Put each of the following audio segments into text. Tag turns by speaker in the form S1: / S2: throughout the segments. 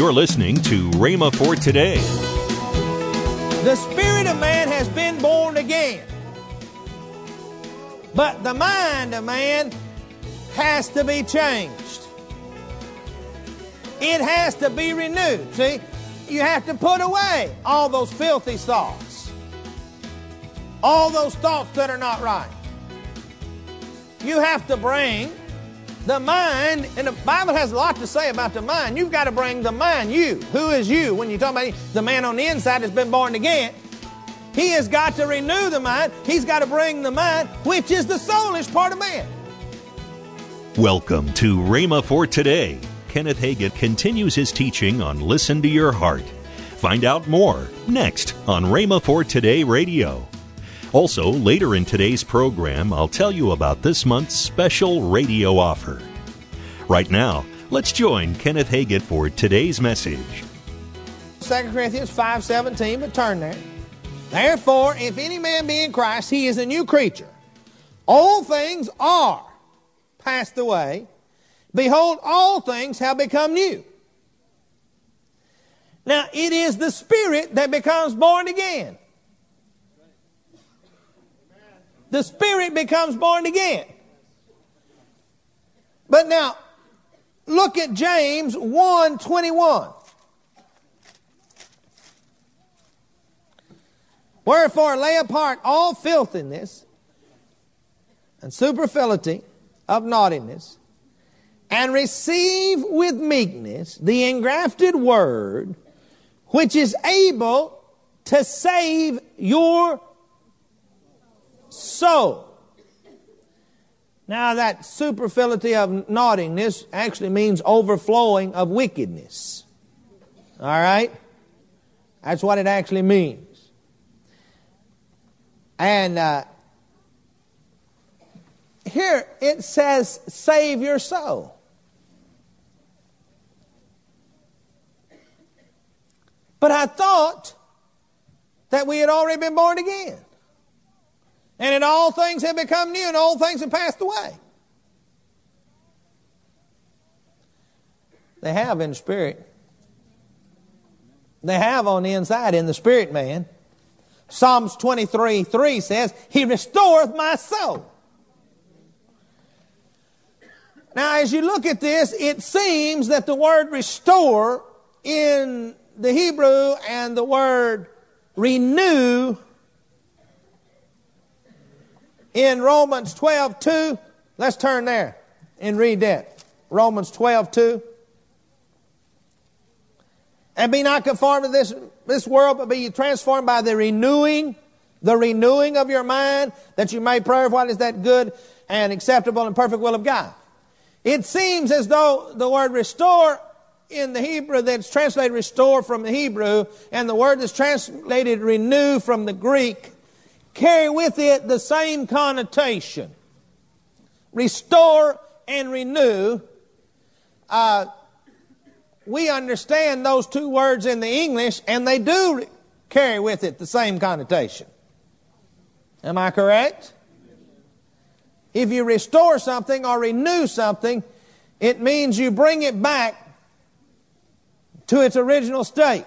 S1: You're listening to Rhema for today.
S2: The spirit of man has been born again. But the mind of man has to be changed. It has to be renewed. See, you have to put away all those filthy thoughts, all those thoughts that are not right. You have to bring the mind, and the Bible has a lot to say about the mind. You've got to bring the mind, you. Who is you? When you talk about the man on the inside has been born again, he has got to renew the mind. He's got to bring the mind, which is the soulish part of man.
S1: Welcome to Rhema for today. Kenneth Hagin continues his teaching on Listen to Your Heart. Find out more next on Rhema for Today Radio. Also, later in today's program, I'll tell you about this month's special radio offer. Right now, let's join Kenneth Hagin for today's message.
S2: 2 Corinthians 5.17, but turn there. Therefore, if any man be in Christ, he is a new creature. All things are passed away. Behold, all things have become new. Now, it is the Spirit that becomes born again. The spirit becomes born again. But now, look at James 1 21. Wherefore, lay apart all filthiness and superfluity of naughtiness, and receive with meekness the engrafted word, which is able to save your soul. Now, that superfluity of naughtiness actually means overflowing of wickedness. All right? That's what it actually means. And uh, here it says, save your soul. But I thought that we had already been born again. And in all things have become new, and all things have passed away. They have in the spirit. They have on the inside in the spirit man. Psalms 23 3 says, He restoreth my soul. Now, as you look at this, it seems that the word restore in the Hebrew and the word renew in Romans 12 2. Let's turn there and read that. Romans 12 2. And be not conformed to this, this world, but be transformed by the renewing, the renewing of your mind, that you may prove what is that good and acceptable and perfect will of God. It seems as though the word restore in the Hebrew that's translated restore from the Hebrew, and the word that's translated renew from the Greek carry with it the same connotation. Restore and renew. Uh, we understand those two words in the English, and they do carry with it the same connotation. Am I correct? If you restore something or renew something, it means you bring it back to its original state.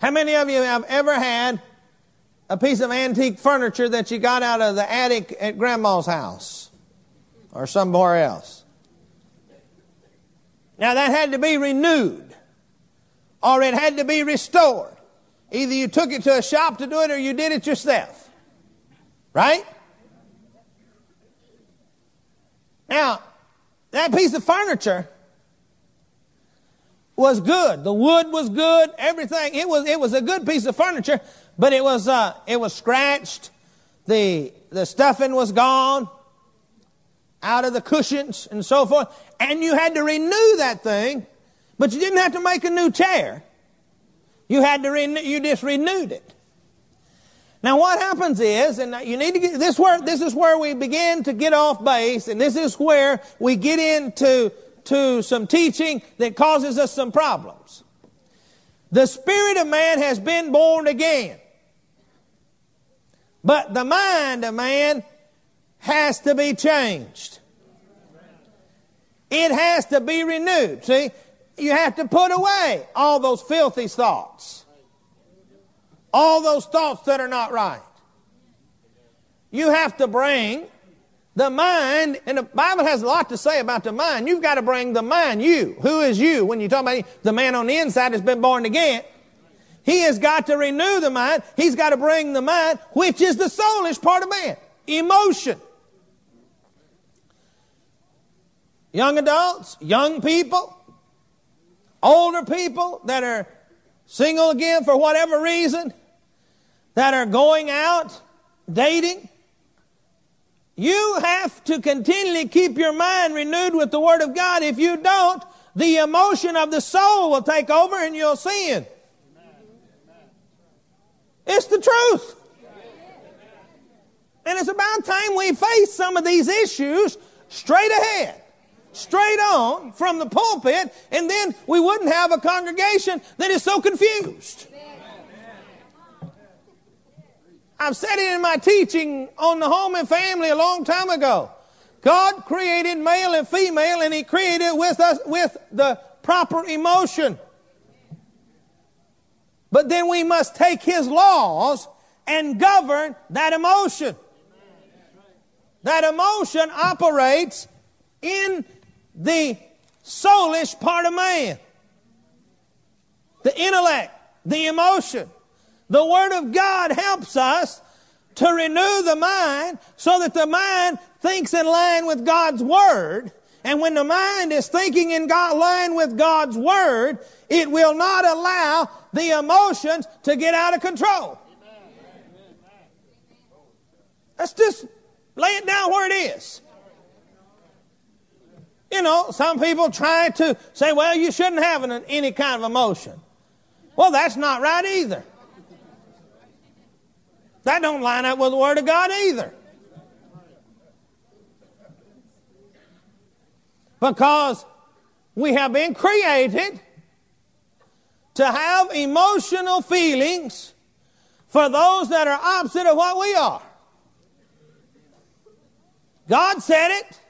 S2: How many of you have ever had a piece of antique furniture that you got out of the attic at grandma's house or somewhere else. Now that had to be renewed or it had to be restored. Either you took it to a shop to do it or you did it yourself. Right? Now, that piece of furniture was good. The wood was good. Everything. It was, it was a good piece of furniture, but it was, uh, it was scratched. The, the stuffing was gone out of the cushions and so forth. And you had to renew that thing, but you didn't have to make a new chair. You had to renew, you just renewed it. Now what happens is, and you need to get, this where, this is where we begin to get off base, and this is where we get into to some teaching that causes us some problems. The spirit of man has been born again. But the mind of man has to be changed. It has to be renewed. See, you have to put away all those filthy thoughts, all those thoughts that are not right. You have to bring the mind, and the Bible has a lot to say about the mind. You've got to bring the mind, you. Who is you? When you talk about the man on the inside that's been born again, he has got to renew the mind. He's got to bring the mind, which is the soulish part of man, emotion. Young adults, young people, older people that are single again for whatever reason, that are going out, dating, you have to continually keep your mind renewed with the Word of God. If you don't, the emotion of the soul will take over and you'll sin. It's the truth. And it's about time we face some of these issues straight ahead, straight on from the pulpit, and then we wouldn't have a congregation that is so confused. I've said it in my teaching on the home and family a long time ago. God created male and female, and He created with us with the proper emotion. But then we must take His laws and govern that emotion. That emotion operates in the soulish part of man. The intellect, the emotion. The Word of God helps us to renew the mind so that the mind thinks in line with God's Word. And when the mind is thinking in God, line with God's Word, it will not allow the emotions to get out of control. Let's just lay it down where it is. You know, some people try to say, well, you shouldn't have an, any kind of emotion. Well, that's not right either. That don't line up with the Word of God either. Because we have been created to have emotional feelings for those that are opposite of what we are. God said it.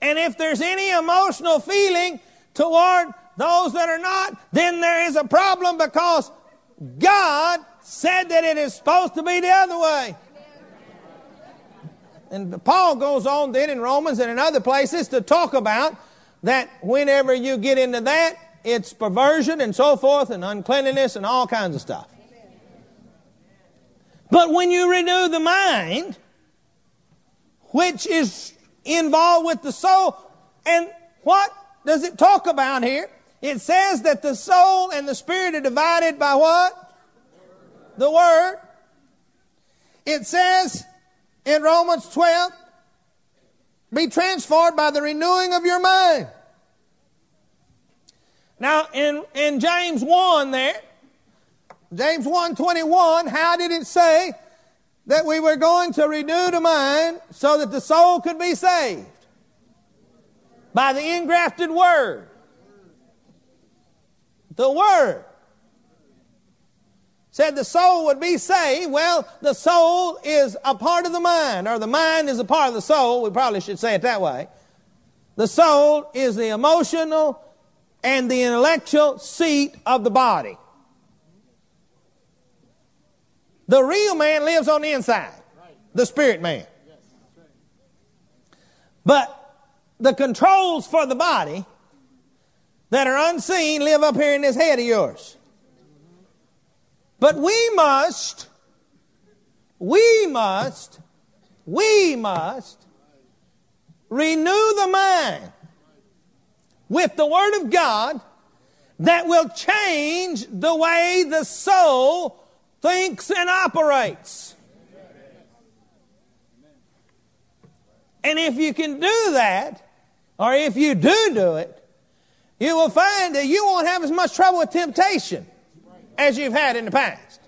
S2: And if there's any emotional feeling toward those that are not, then there is a problem because God said that it is supposed to be the other way. And Paul goes on then in Romans and in other places to talk about that whenever you get into that, it's perversion and so forth and uncleanliness and all kinds of stuff. But when you renew the mind, which is involved with the soul, and what does it talk about here? It says that the soul and the spirit are divided by what? the Word. It says in Romans 12, be transformed by the renewing of your mind. Now, in, in James 1 there, James 1 21, how did it say that we were going to renew the mind so that the soul could be saved? By the engrafted Word. The Word said the soul would be saved. Well, the soul is a part of the mind, or the mind is a part of the soul. We probably should say it that way. The soul is the emotional and the intellectual seat of the body. The real man lives on the inside, the spirit man. But the controls for the body that are unseen live up here in this head of yours. But we must, we must, we must renew the mind with the Word of God that will change the way the soul thinks and operates. And if you can do that, or if you do do it, you will find that you won't have as much trouble with temptation as you've had in the past.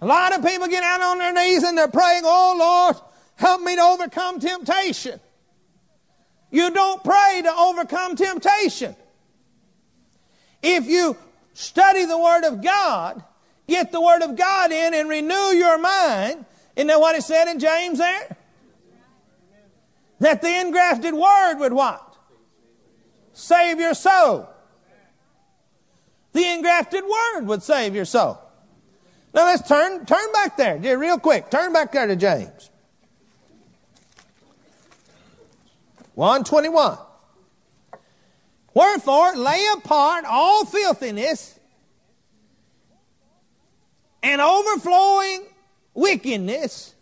S2: A lot of people get out on their knees and they're praying, Oh Lord, help me to overcome temptation. You don't pray to overcome temptation. If you study the Word of God, get the Word of God in and renew your mind, isn't that what it said in James there? That the engrafted Word would what? save your soul. The engrafted word would save your soul. Now let's turn, turn back there, real quick. Turn back there to James. 121. Wherefore, lay apart all filthiness and overflowing wickedness,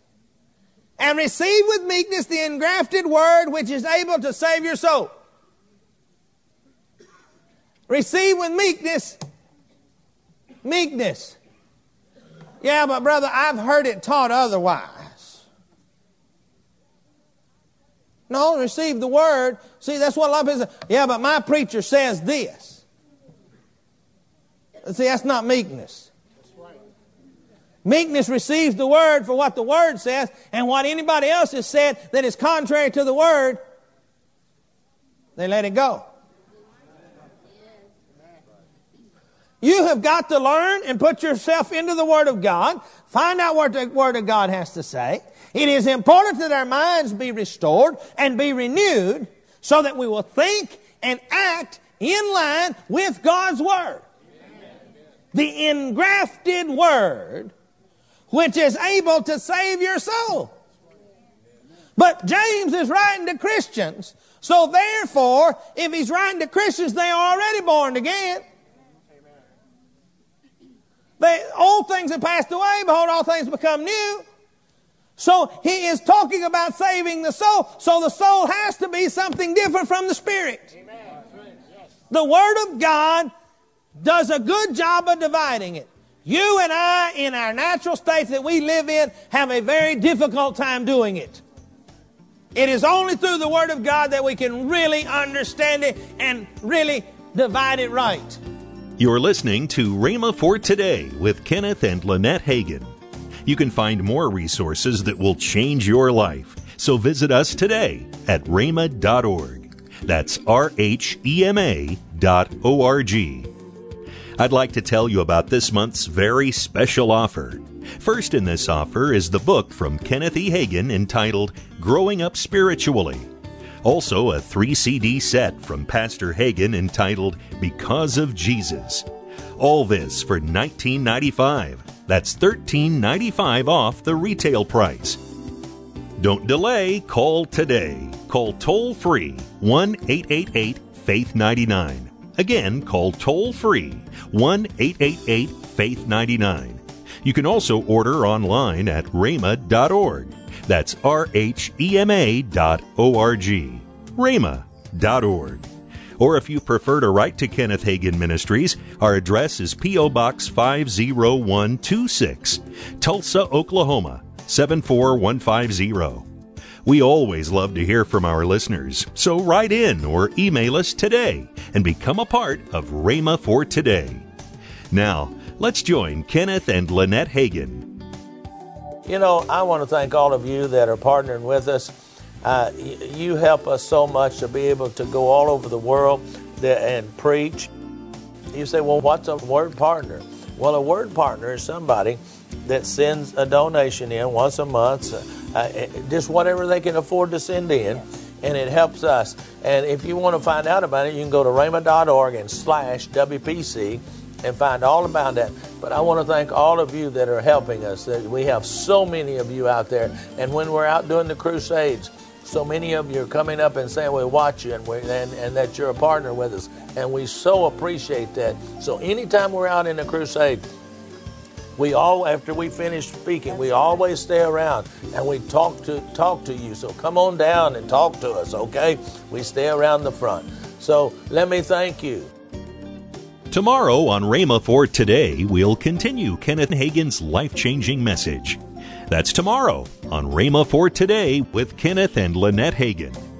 S2: and receive with meekness the engrafted word which is able to save your soul. Receive with meekness. Meekness. Yeah, but brother, I've heard it taught otherwise. No, receive the word. See, that's what a lot of people say. Yeah, but my preacher says this. See, that's not meekness. Meekness receives the word for what the word says, and what anybody else has said that is contrary to the word, they let it go. You have got to learn and put yourself into the Word of God. Find out what the Word of God has to say. It is important that our minds be restored and be renewed so that we will think and act in line with God's Word. The engrafted Word, which is able to save your soul. But James is writing to Christians. So therefore, if he's writing to Christians, they are already born again. They, old things have passed away, behold, all things become new. So he is talking about saving the soul. So the soul has to be something different from the spirit. Amen. The Word of God does a good job of dividing it. You and I, in our natural states that we live in, have a very difficult time doing it. It is only through the Word of God that we can really understand it and really divide it right.
S1: You're listening to Rhema for Today with Kenneth and Lynette Hagin. You can find more resources that will change your life. So visit us today at rhema.org. That's R H E M A dot O R G. I'd like to tell you about this month's very special offer. First in this offer is the book from Kenneth E. Hagin entitled Growing Up Spiritually. Also, a three CD set from Pastor Hagin entitled Because of Jesus. All this for $19.95. That's $13.95 off the retail price. Don't delay, call today. Call toll free 1 888 Faith 99. Again, call toll free 1 888 Faith 99. You can also order online at rhema.org. That's R-H-E-M-A dot O-R-G. dot org. Or if you prefer to write to Kenneth Hagin Ministries, our address is P.O. Box 50126, Tulsa, Oklahoma 74150. We always love to hear from our listeners, so write in or email us today and become a part of Rhema for Today. Now, let's join Kenneth and Lynette Hagin
S3: you know, I want to thank all of you that are partnering with us. Uh, you help us so much to be able to go all over the world and preach. You say, well, what's a word partner? Well, a word partner is somebody that sends a donation in once a month, uh, uh just whatever they can afford to send in, and it helps us. And if you want to find out about it, you can go to rhema.org and slash WPC and find all about that. But I want to thank all of you that are helping us. We have so many of you out there. And when we're out doing the crusades, so many of you are coming up and saying we watch you and, we, and, and that you're a partner with us. And we so appreciate that. So anytime we're out in a crusade, we all after we finish speaking we always stay around and we talk to talk to you so come on down and talk to us okay we stay around the front so let me thank you
S1: Tomorrow on Rhema for Today, we'll continue Kenneth Hagin's life changing message. That's tomorrow on Rhema for Today with Kenneth and Lynette Hagin.